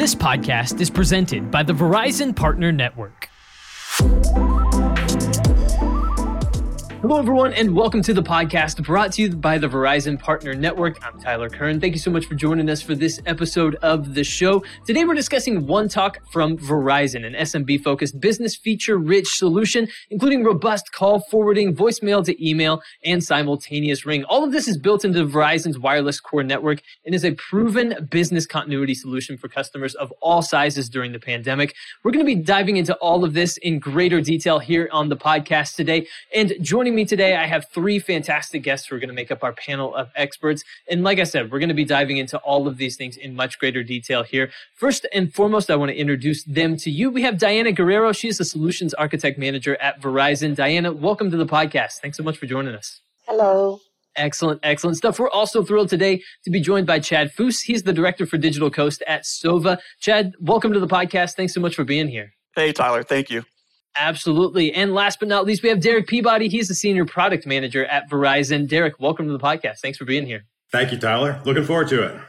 This podcast is presented by the Verizon Partner Network. Hello, everyone, and welcome to the podcast brought to you by the Verizon Partner Network. I'm Tyler Kern. Thank you so much for joining us for this episode of the show. Today, we're discussing One Talk from Verizon, an SMB focused business feature rich solution, including robust call forwarding, voicemail to email, and simultaneous ring. All of this is built into Verizon's wireless core network and is a proven business continuity solution for customers of all sizes during the pandemic. We're going to be diving into all of this in greater detail here on the podcast today. And joining Joining me today, I have three fantastic guests who are going to make up our panel of experts. And like I said, we're going to be diving into all of these things in much greater detail here. First and foremost, I want to introduce them to you. We have Diana Guerrero. She's the Solutions Architect Manager at Verizon. Diana, welcome to the podcast. Thanks so much for joining us. Hello. Excellent, excellent stuff. We're also thrilled today to be joined by Chad Foos. He's the Director for Digital Coast at Sova. Chad, welcome to the podcast. Thanks so much for being here. Hey, Tyler. Thank you. Absolutely. And last but not least, we have Derek Peabody. He's the senior product manager at Verizon. Derek, welcome to the podcast. Thanks for being here. Thank you, Tyler. Looking forward to it.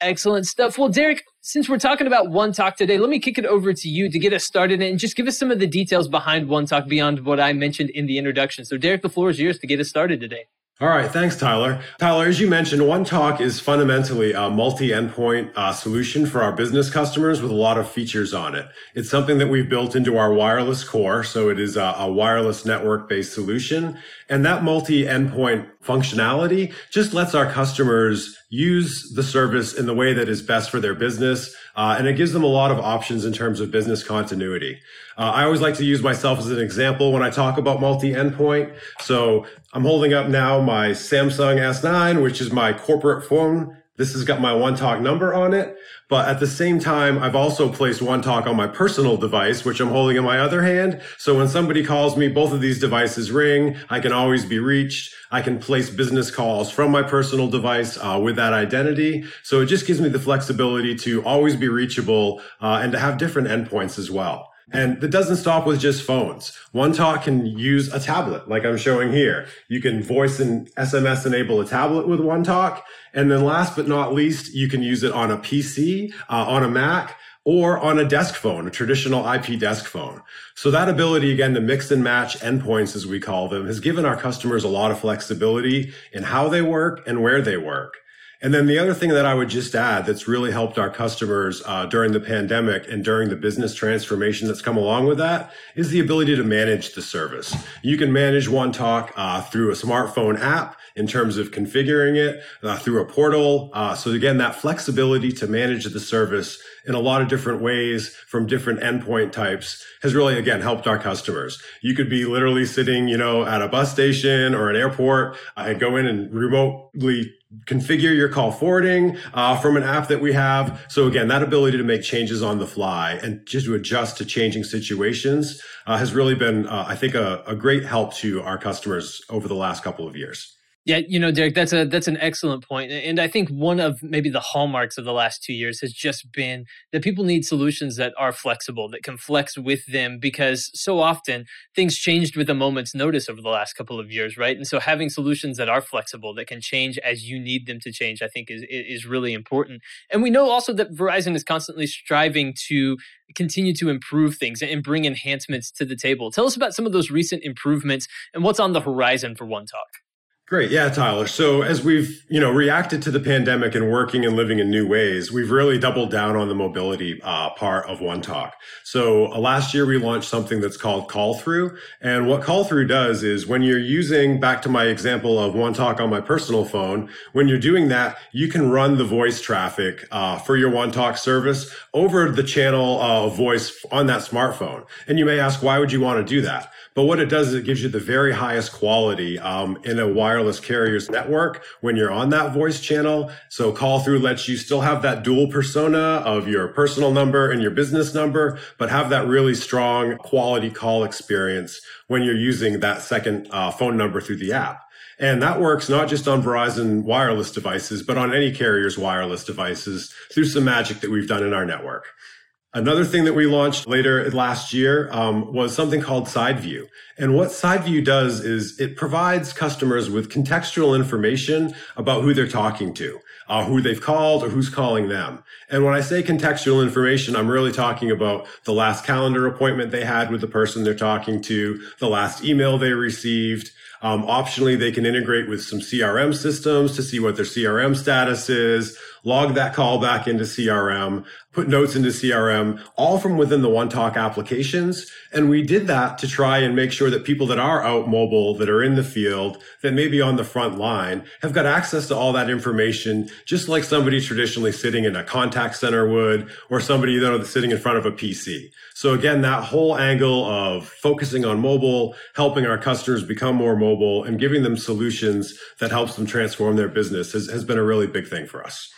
Excellent stuff. Well, Derek, since we're talking about One Talk today, let me kick it over to you to get us started and just give us some of the details behind One Talk beyond what I mentioned in the introduction. So, Derek, the floor is yours to get us started today. All right, thanks, Tyler. Tyler, as you mentioned, One Talk is fundamentally a multi-endpoint uh, solution for our business customers with a lot of features on it. It's something that we've built into our wireless core, so it is a, a wireless network-based solution, and that multi-endpoint functionality just lets our customers use the service in the way that is best for their business. Uh, and it gives them a lot of options in terms of business continuity. Uh, I always like to use myself as an example when I talk about multi endpoint. So I'm holding up now my Samsung S9, which is my corporate phone this has got my one talk number on it. But at the same time, I've also placed one talk on my personal device, which I'm holding in my other hand. So when somebody calls me, both of these devices ring. I can always be reached. I can place business calls from my personal device uh, with that identity. So it just gives me the flexibility to always be reachable uh, and to have different endpoints as well. And that doesn't stop with just phones. One Talk can use a tablet, like I'm showing here. You can voice and SMS enable a tablet with One Talk. And then last but not least, you can use it on a PC, uh, on a Mac, or on a desk phone, a traditional IP desk phone. So that ability again to mix and match endpoints, as we call them, has given our customers a lot of flexibility in how they work and where they work. And then the other thing that I would just add that's really helped our customers uh, during the pandemic and during the business transformation that's come along with that is the ability to manage the service. You can manage One Talk uh, through a smartphone app in terms of configuring it uh, through a portal. Uh, so again, that flexibility to manage the service in a lot of different ways from different endpoint types has really, again, helped our customers. You could be literally sitting, you know, at a bus station or an airport uh, and go in and remotely configure your call forwarding uh, from an app that we have. So again, that ability to make changes on the fly and just to adjust to changing situations uh, has really been, uh, I think, a, a great help to our customers over the last couple of years. Yeah, you know, Derek, that's a that's an excellent point. and I think one of maybe the hallmarks of the last two years has just been that people need solutions that are flexible, that can flex with them, because so often things changed with a moment's notice over the last couple of years, right? And so having solutions that are flexible, that can change as you need them to change, I think is is really important. And we know also that Verizon is constantly striving to continue to improve things and bring enhancements to the table. Tell us about some of those recent improvements and what's on the horizon for One Talk. Great. Yeah, Tyler. So as we've, you know, reacted to the pandemic and working and living in new ways, we've really doubled down on the mobility uh, part of One Talk. So uh, last year we launched something that's called Call Through. And what Call Through does is when you're using, back to my example of One Talk on my personal phone, when you're doing that, you can run the voice traffic uh, for your One Talk service over the channel of voice on that smartphone. And you may ask, why would you want to do that? But what it does is it gives you the very highest quality um, in a wireless carrier's network when you're on that voice channel. So call through lets you still have that dual persona of your personal number and your business number, but have that really strong quality call experience when you're using that second uh, phone number through the app. And that works not just on Verizon wireless devices, but on any carrier's wireless devices through some magic that we've done in our network. Another thing that we launched later last year um, was something called SideView. And what SideView does is it provides customers with contextual information about who they're talking to. uh, who they've called or who's calling them. And when I say contextual information, I'm really talking about the last calendar appointment they had with the person they're talking to, the last email they received, um, optionally, they can integrate with some CRM systems to see what their CRM status is, log that call back into CRM, put notes into CRM, all from within the OneTalk applications. And we did that to try and make sure that people that are out mobile, that are in the field, that may be on the front line, have got access to all that information, just like somebody traditionally sitting in a contact center would, or somebody you know, that's sitting in front of a PC. So again, that whole angle of focusing on mobile, helping our customers become more mobile and giving them solutions that helps them transform their business has, has been a really big thing for us.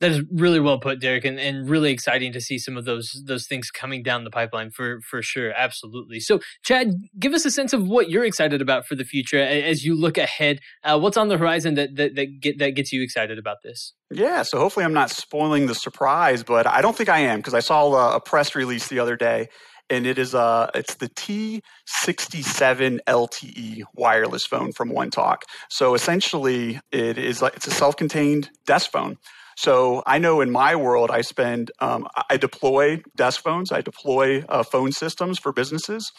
That is really well put, Derek, and, and really exciting to see some of those those things coming down the pipeline for for sure. Absolutely. So, Chad, give us a sense of what you're excited about for the future as you look ahead. Uh, what's on the horizon that that that, get, that gets you excited about this? Yeah, so hopefully I'm not spoiling the surprise, but I don't think I am because I saw a, a press release the other day and it is uh it's the T67 LTE wireless phone from OneTalk. So essentially, it is like it's a self-contained desk phone. So I know in my world, I spend, um, I deploy desk phones, I deploy uh, phone systems for businesses.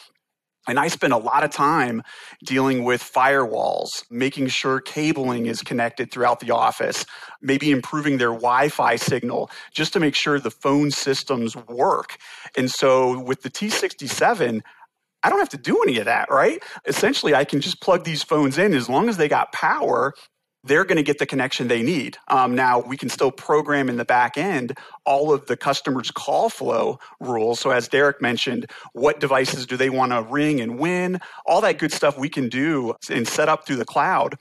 And I spend a lot of time dealing with firewalls, making sure cabling is connected throughout the office, maybe improving their Wi Fi signal just to make sure the phone systems work. And so with the T67, I don't have to do any of that, right? Essentially, I can just plug these phones in as long as they got power they're going to get the connection they need. Um, now, we can still program in the back end all of the customer's call flow rules. So, as Derek mentioned, what devices do they want to ring and when? All that good stuff we can do and set up through the cloud.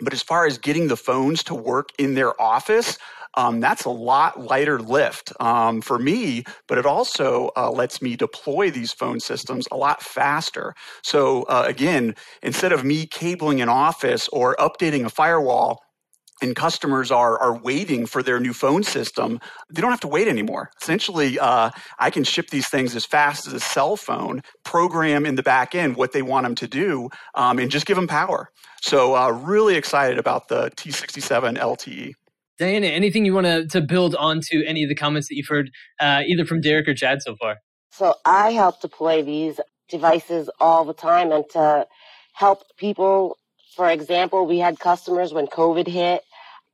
But as far as getting the phones to work in their office, um, that's a lot lighter lift um, for me, but it also uh, lets me deploy these phone systems a lot faster. So, uh, again, instead of me cabling an office or updating a firewall, and customers are are waiting for their new phone system, they don't have to wait anymore. Essentially, uh, I can ship these things as fast as a cell phone, program in the back end what they want them to do, um, and just give them power. So, uh, really excited about the T67 LTE. Diana, anything you want to, to build onto any of the comments that you've heard, uh, either from Derek or Chad so far? So I help deploy these devices all the time and to help people. For example, we had customers when COVID hit.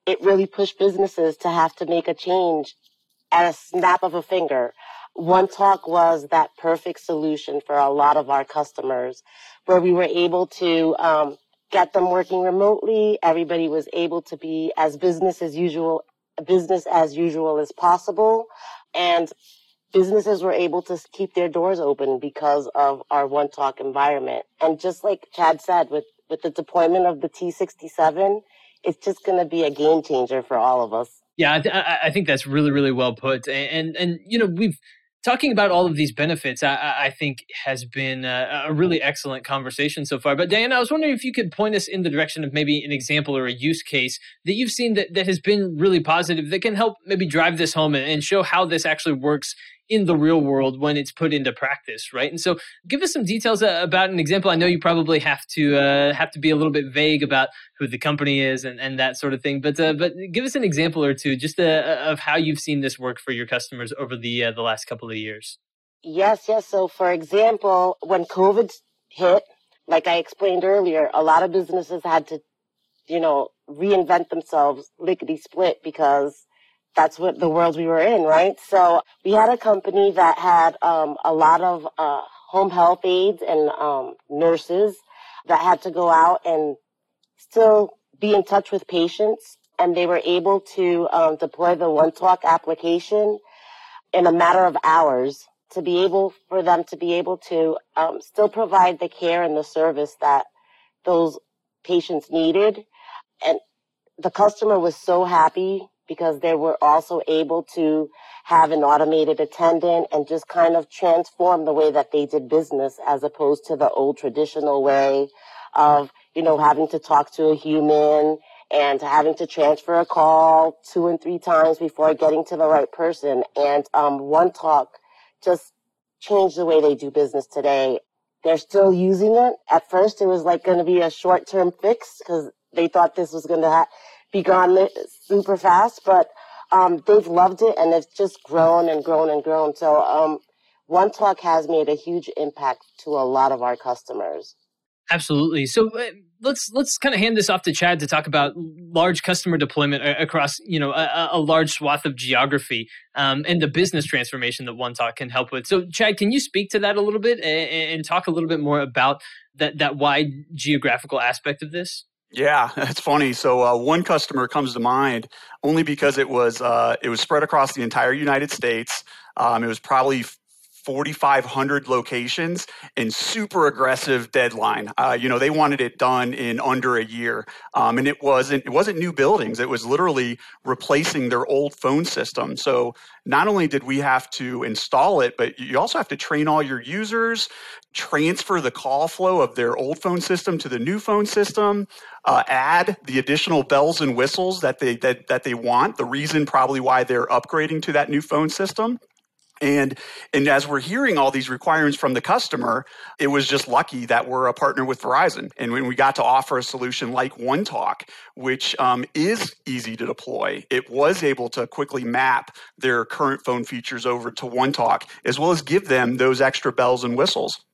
It really pushed businesses to have to make a change at a snap of a finger. One Talk was that perfect solution for a lot of our customers where we were able to um, get them working remotely. Everybody was able to be as business as usual, business as usual as possible. And businesses were able to keep their doors open because of our one talk environment. And just like Chad said, with, with the deployment of the T67, it's just going to be a game changer for all of us. Yeah, I, th- I, think that's really, really well put. And, and, and, you know, we've, talking about all of these benefits, I, I think has been a, a, really excellent conversation so far. But Diana, I was wondering if you could point us in the direction of maybe an example or a use case that you've seen that, that has been really positive that can help maybe drive this home and, and show how this actually works in the real world when it's put into practice, right? And so, give us some details uh, about an example. I know you probably have to uh, have to be a little bit vague about who the company is and, and that sort of thing, but uh, but give us an example or two just uh, of how you've seen this work for your customers over the uh, the last couple of years. Yes, yes. So, for example, when COVID hit, like I explained earlier, a lot of businesses had to, you know, reinvent themselves lickety split because that's what the world we were in, right? So we had a company that had um, a lot of uh, home health aides and um, nurses that had to go out and still be in touch with patients, and they were able to um, deploy the OneTalk application in a matter of hours to be able for them to be able to um, still provide the care and the service that those patients needed, and the customer was so happy because they were also able to have an automated attendant and just kind of transform the way that they did business as opposed to the old traditional way of, you know, having to talk to a human and having to transfer a call two and three times before getting to the right person. And um, OneTalk just changed the way they do business today. They're still using it. At first, it was like going to be a short term fix because they thought this was going to ha- be gone super fast, but um, they've loved it and it's just grown and grown and grown. So um, One Talk has made a huge impact to a lot of our customers. Absolutely. So uh, let's let's kind of hand this off to Chad to talk about large customer deployment across you know a, a large swath of geography um, and the business transformation that OneTalk can help with. So Chad, can you speak to that a little bit and, and talk a little bit more about that that wide geographical aspect of this? Yeah, it's funny. So uh, one customer comes to mind only because it was uh, it was spread across the entire United States. Um, it was probably 4,500 locations and super aggressive deadline. Uh, you know, they wanted it done in under a year, um, and it wasn't it wasn't new buildings. It was literally replacing their old phone system. So not only did we have to install it, but you also have to train all your users, transfer the call flow of their old phone system to the new phone system, uh, add the additional bells and whistles that they that, that they want. The reason probably why they're upgrading to that new phone system. And and as we're hearing all these requirements from the customer, it was just lucky that we're a partner with Verizon, and when we got to offer a solution like OneTalk, which um, is easy to deploy, it was able to quickly map their current phone features over to OneTalk, as well as give them those extra bells and whistles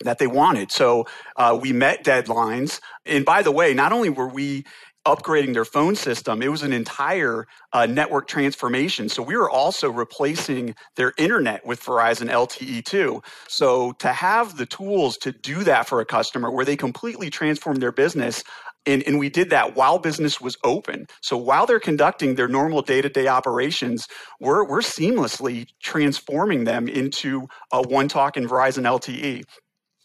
that they wanted. So uh, we met deadlines. And by the way, not only were we upgrading their phone system. It was an entire uh, network transformation. So we were also replacing their internet with Verizon LTE too. So to have the tools to do that for a customer where they completely transform their business. And, and we did that while business was open. So while they're conducting their normal day-to-day operations, we're, we're seamlessly transforming them into a One Talk and Verizon LTE.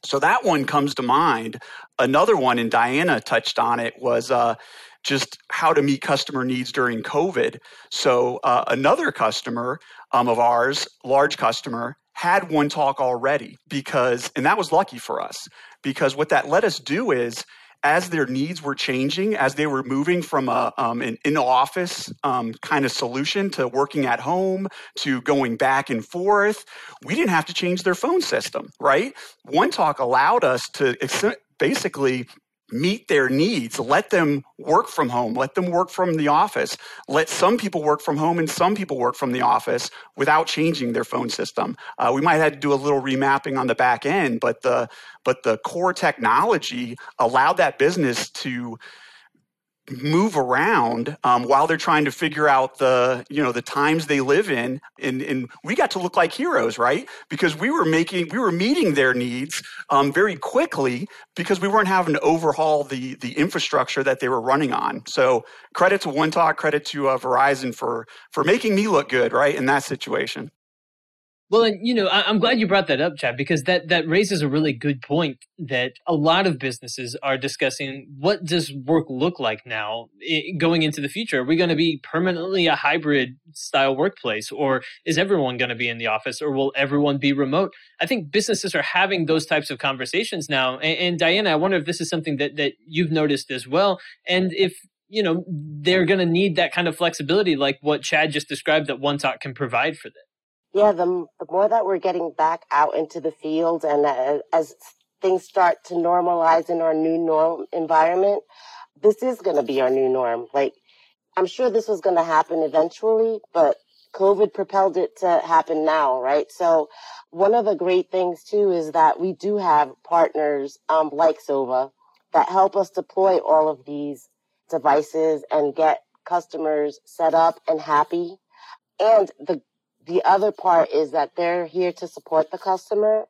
So that one comes to mind. Another one, and Diana touched on it, was uh, just how to meet customer needs during COVID. So uh, another customer um, of ours, large customer, had one talk already because, and that was lucky for us because what that let us do is as their needs were changing, as they were moving from a, um, an in office um, kind of solution to working at home to going back and forth, we didn't have to change their phone system, right? One Talk allowed us to basically meet their needs. Let them work from home. Let them work from the office. Let some people work from home and some people work from the office without changing their phone system. Uh, we might have to do a little remapping on the back end, but the but the core technology allowed that business to move around um, while they're trying to figure out the you know the times they live in and, and we got to look like heroes right? Because we were making we were meeting their needs um, very quickly because we weren't having to overhaul the the infrastructure that they were running on. So credit to one talk credit to uh, verizon for for making me look good right in that situation well, and you know, I, am glad you brought that up, Chad, because that that raises a really good point. That a lot of businesses are discussing what does work look like now going into the future. Are we going to be permanently a hybrid style workplace, or is everyone going to be in the office, or will everyone be remote? I think businesses are having those types of conversations now. And, and Diana, I wonder if this is something that that you've noticed as well, and if you know they're going to need that kind of flexibility, like what Chad just described, that OneTalk can provide for them. Yeah, the, the more that we're getting back out into the field and uh, as things start to normalize in our new norm environment, this is going to be our new norm. Like, I'm sure this was going to happen eventually, but COVID propelled it to happen now, right? So one of the great things too is that we do have partners um, like Sova that help us deploy all of these devices and get customers set up and happy. And the the other part is that they're here to support the customer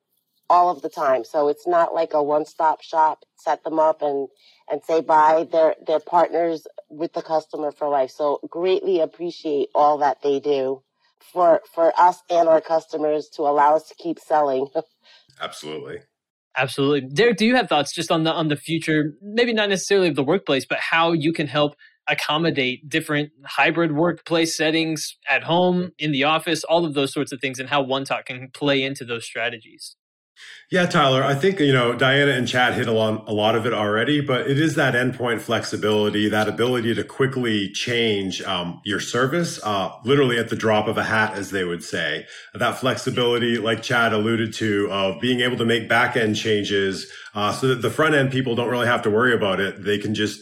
all of the time. So it's not like a one-stop shop, set them up and, and say bye. They're, they're partners with the customer for life. So greatly appreciate all that they do for, for us and our customers to allow us to keep selling. Absolutely. Absolutely. Derek, do you have thoughts just on the on the future, maybe not necessarily of the workplace, but how you can help accommodate different hybrid workplace settings at home, in the office, all of those sorts of things, and how OneTalk can play into those strategies. Yeah, Tyler, I think, you know, Diana and Chad hit on a lot of it already, but it is that endpoint flexibility, that ability to quickly change um, your service, uh, literally at the drop of a hat, as they would say. That flexibility, like Chad alluded to, of being able to make back end changes uh, so that the front end people don't really have to worry about it. They can just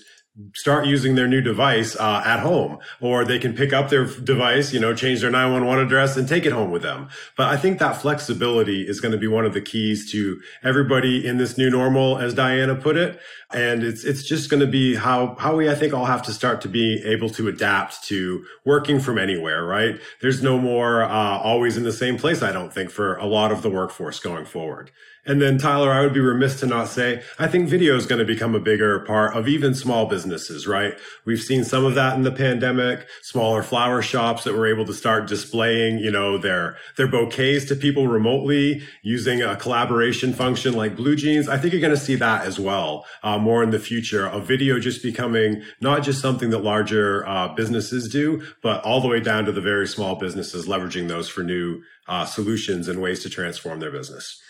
start using their new device uh, at home, or they can pick up their device, you know, change their 911 address and take it home with them. But I think that flexibility is going to be one of the keys to everybody in this new normal, as Diana put it. And it's it's just going to be how how we I think all have to start to be able to adapt to working from anywhere. Right? There's no more uh, always in the same place. I don't think for a lot of the workforce going forward. And then Tyler, I would be remiss to not say, I think video is going to become a bigger part of even small businesses, right? We've seen some of that in the pandemic, smaller flower shops that were able to start displaying, you know, their, their bouquets to people remotely using a collaboration function like BlueJeans. I think you're going to see that as well, uh, more in the future of video just becoming not just something that larger uh, businesses do, but all the way down to the very small businesses leveraging those for new uh, solutions and ways to transform their business.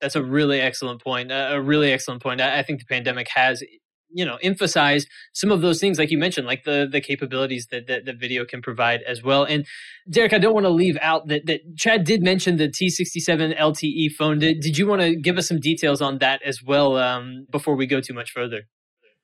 That's a really excellent point. A really excellent point. I think the pandemic has you know emphasized some of those things like you mentioned like the the capabilities that, that the video can provide as well and derek i don't want to leave out that that chad did mention the t67 lte phone did, did you want to give us some details on that as well um, before we go too much further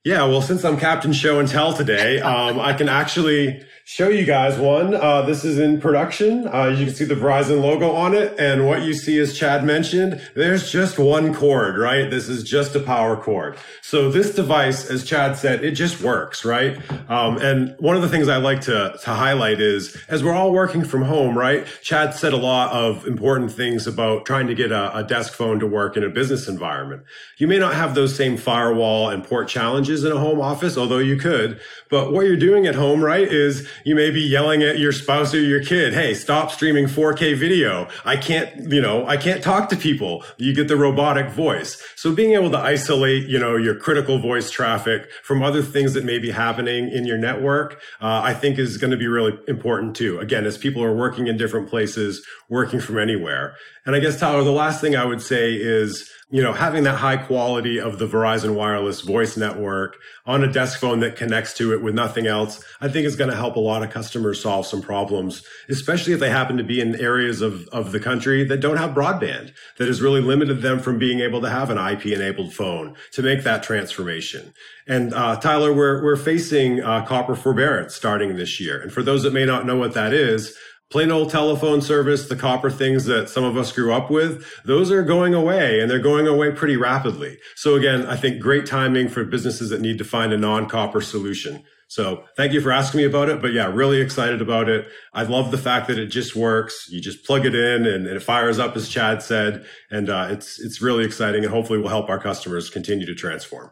yeah, well, since I'm Captain Show and Tell today, um, I can actually show you guys one. Uh, this is in production. Uh, you can see the Verizon logo on it. And what you see, as Chad mentioned, there's just one cord, right? This is just a power cord. So this device, as Chad said, it just works, right? Um, and one of the things I like to, to highlight is as we're all working from home, right? Chad said a lot of important things about trying to get a, a desk phone to work in a business environment. You may not have those same firewall and port challenges in a home office, although you could. But what you're doing at home, right, is you may be yelling at your spouse or your kid, Hey, stop streaming 4K video. I can't, you know, I can't talk to people. You get the robotic voice. So being able to isolate, you know, your critical voice traffic from other things that may be happening in your network, uh, I think is going to be really important too. Again, as people are working in different places, working from anywhere. And I guess, Tyler, the last thing I would say is, you know, having that high quality of the Verizon wireless voice network on a desk phone that connects to it with nothing else, I think is going to help a lot of customers solve some problems, especially if they happen to be in areas of, of the country that don't have broadband, that has really limited them from being able to have an IP enabled phone to make that transformation. And uh, Tyler, we're, we're facing uh, copper forbearance starting this year. And for those that may not know what that is, plain old telephone service, the copper things that some of us grew up with, those are going away and they're going away pretty rapidly. So again, I think great timing for businesses that need to find a non-copper solution. So thank you for asking me about it. But yeah, really excited about it. I love the fact that it just works. You just plug it in and, it fires up, as Chad said. And uh, it's, it's really exciting and hopefully will help our customers continue to transform.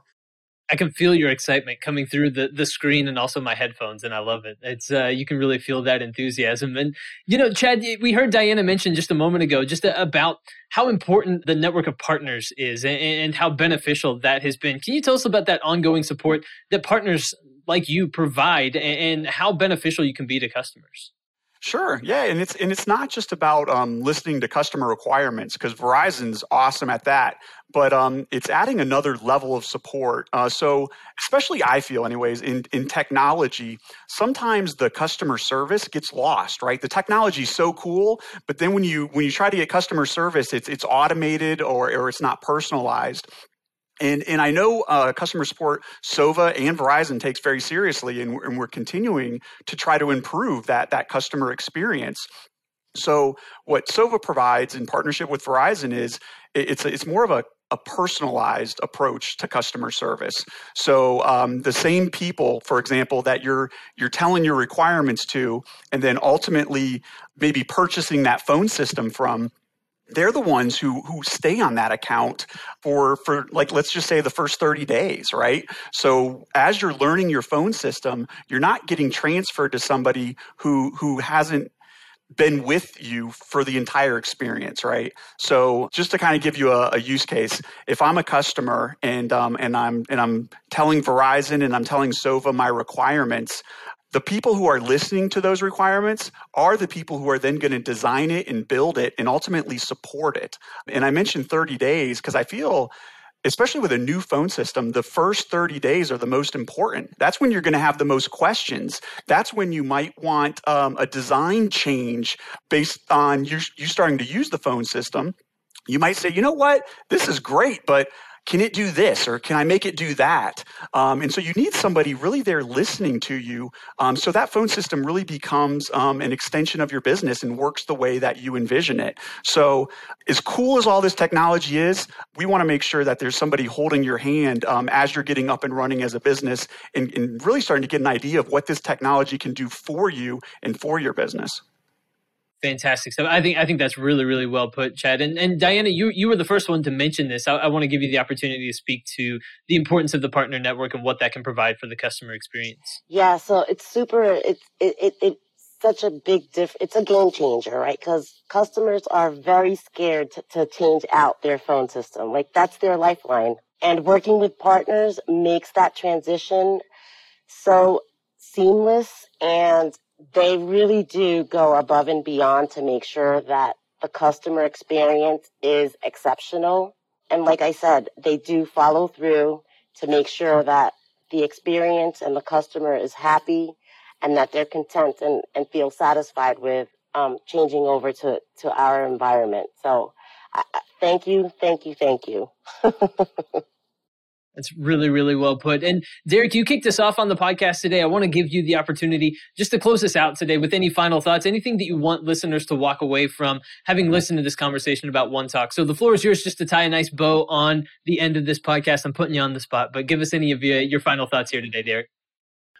I can feel your excitement coming through the, the screen and also my headphones, and I love it. It's uh, you can really feel that enthusiasm. And you know, Chad, we heard Diana mention just a moment ago just about how important the network of partners is and, and how beneficial that has been. Can you tell us about that ongoing support that partners like you provide and how beneficial you can be to customers? Sure. Yeah, and it's and it's not just about um, listening to customer requirements because Verizon's awesome at that, but um, it's adding another level of support. Uh, so, especially I feel, anyways, in in technology, sometimes the customer service gets lost. Right, the technology is so cool, but then when you when you try to get customer service, it's it's automated or or it's not personalized. And, and I know uh, customer support, Sova and Verizon takes very seriously, and, and we're continuing to try to improve that, that customer experience. So, what Sova provides in partnership with Verizon is it's, it's more of a, a personalized approach to customer service. So, um, the same people, for example, that you're, you're telling your requirements to, and then ultimately maybe purchasing that phone system from, they're the ones who who stay on that account for for like let's just say the first 30 days right so as you're learning your phone system you're not getting transferred to somebody who who hasn't been with you for the entire experience, right? So just to kind of give you a, a use case, if I'm a customer and um, and I'm and I'm telling Verizon and I'm telling Sova my requirements, the people who are listening to those requirements are the people who are then going to design it and build it and ultimately support it. And I mentioned 30 days because I feel especially with a new phone system, the first 30 days are the most important. That's when you're going to have the most questions. That's when you might want um, a design change based on you, you starting to use the phone system. You might say, you know what, this is great, but can it do this or can I make it do that? Um, and so you need somebody really there listening to you. Um, so that phone system really becomes um, an extension of your business and works the way that you envision it. So as cool as all this technology is, we want to make sure that there's somebody holding your hand um, as you're getting up and running as a business and, and really starting to get an idea of what this technology can do for you and for your business fantastic stuff. I think I think that's really really well put, Chad. And and Diana, you you were the first one to mention this. I, I want to give you the opportunity to speak to the importance of the partner network and what that can provide for the customer experience. Yeah, so it's super. It's it it. it such a big diff it's a game changer right because customers are very scared to, to change out their phone system like that's their lifeline and working with partners makes that transition so seamless and they really do go above and beyond to make sure that the customer experience is exceptional. And like I said, they do follow through to make sure that the experience and the customer is happy and that they're content and, and feel satisfied with um, changing over to, to our environment. So I, thank you, thank you, thank you. That's really, really well put. And Derek, you kicked us off on the podcast today. I want to give you the opportunity just to close us out today with any final thoughts, anything that you want listeners to walk away from having listened to this conversation about One Talk. So the floor is yours just to tie a nice bow on the end of this podcast. I'm putting you on the spot, but give us any of your, your final thoughts here today, Derek.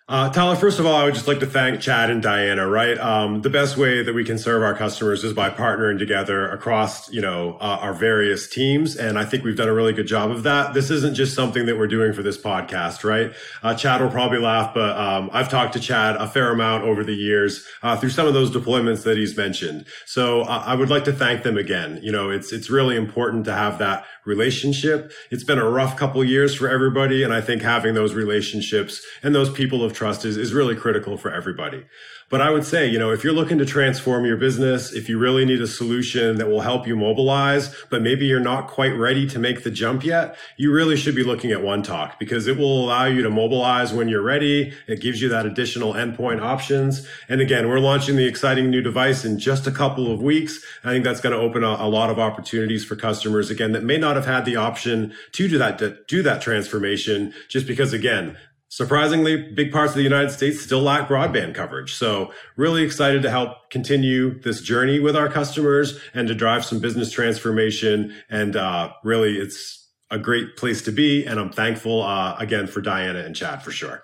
Uh, Tyler, first of all, I would just like to thank Chad and Diana, right? Um, the best way that we can serve our customers is by partnering together across, you know, uh, our various teams. And I think we've done a really good job of that. This isn't just something that we're doing for this podcast, right? Uh, Chad will probably laugh, but um, I've talked to Chad a fair amount over the years uh, through some of those deployments that he's mentioned. So uh, I would like to thank them again. You know, it's, it's really important to have that relationship. It's been a rough couple years for everybody. And I think having those relationships and those people of trust is, is really critical for everybody. But I would say, you know, if you're looking to transform your business, if you really need a solution that will help you mobilize, but maybe you're not quite ready to make the jump yet, you really should be looking at One Talk because it will allow you to mobilize when you're ready. It gives you that additional endpoint options. And again, we're launching the exciting new device in just a couple of weeks. I think that's going to open a, a lot of opportunities for customers again that may not have had the option to do that, to do that transformation just because again, Surprisingly, big parts of the United States still lack broadband coverage. So really excited to help continue this journey with our customers and to drive some business transformation. And uh, really, it's a great place to be. And I'm thankful uh, again for Diana and Chad for sure.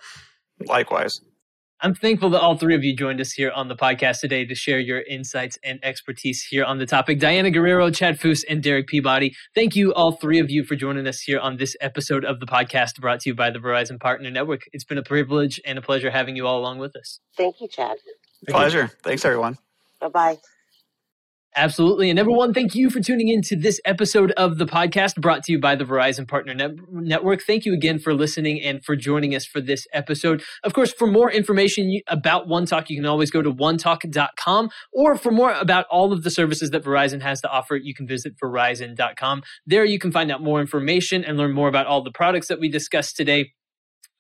Likewise. I'm thankful that all three of you joined us here on the podcast today to share your insights and expertise here on the topic. Diana Guerrero, Chad Foos, and Derek Peabody. Thank you, all three of you, for joining us here on this episode of the podcast brought to you by the Verizon Partner Network. It's been a privilege and a pleasure having you all along with us. Thank you, Chad. Thank Pleasure. You. Thanks, everyone. Bye bye. Absolutely. And everyone, thank you for tuning in to this episode of the podcast brought to you by the Verizon Partner Net- Network. Thank you again for listening and for joining us for this episode. Of course, for more information about One Talk, you can always go to onetalk.com or for more about all of the services that Verizon has to offer, you can visit verizon.com. There you can find out more information and learn more about all the products that we discussed today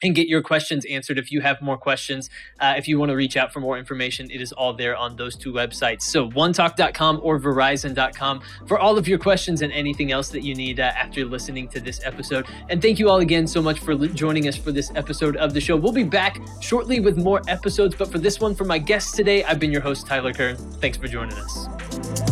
and get your questions answered. If you have more questions, uh, if you want to reach out for more information, it is all there on those two websites. So onetalk.com or verizon.com for all of your questions and anything else that you need uh, after listening to this episode. And thank you all again so much for joining us for this episode of the show. We'll be back shortly with more episodes, but for this one, for my guests today, I've been your host, Tyler Kern. Thanks for joining us.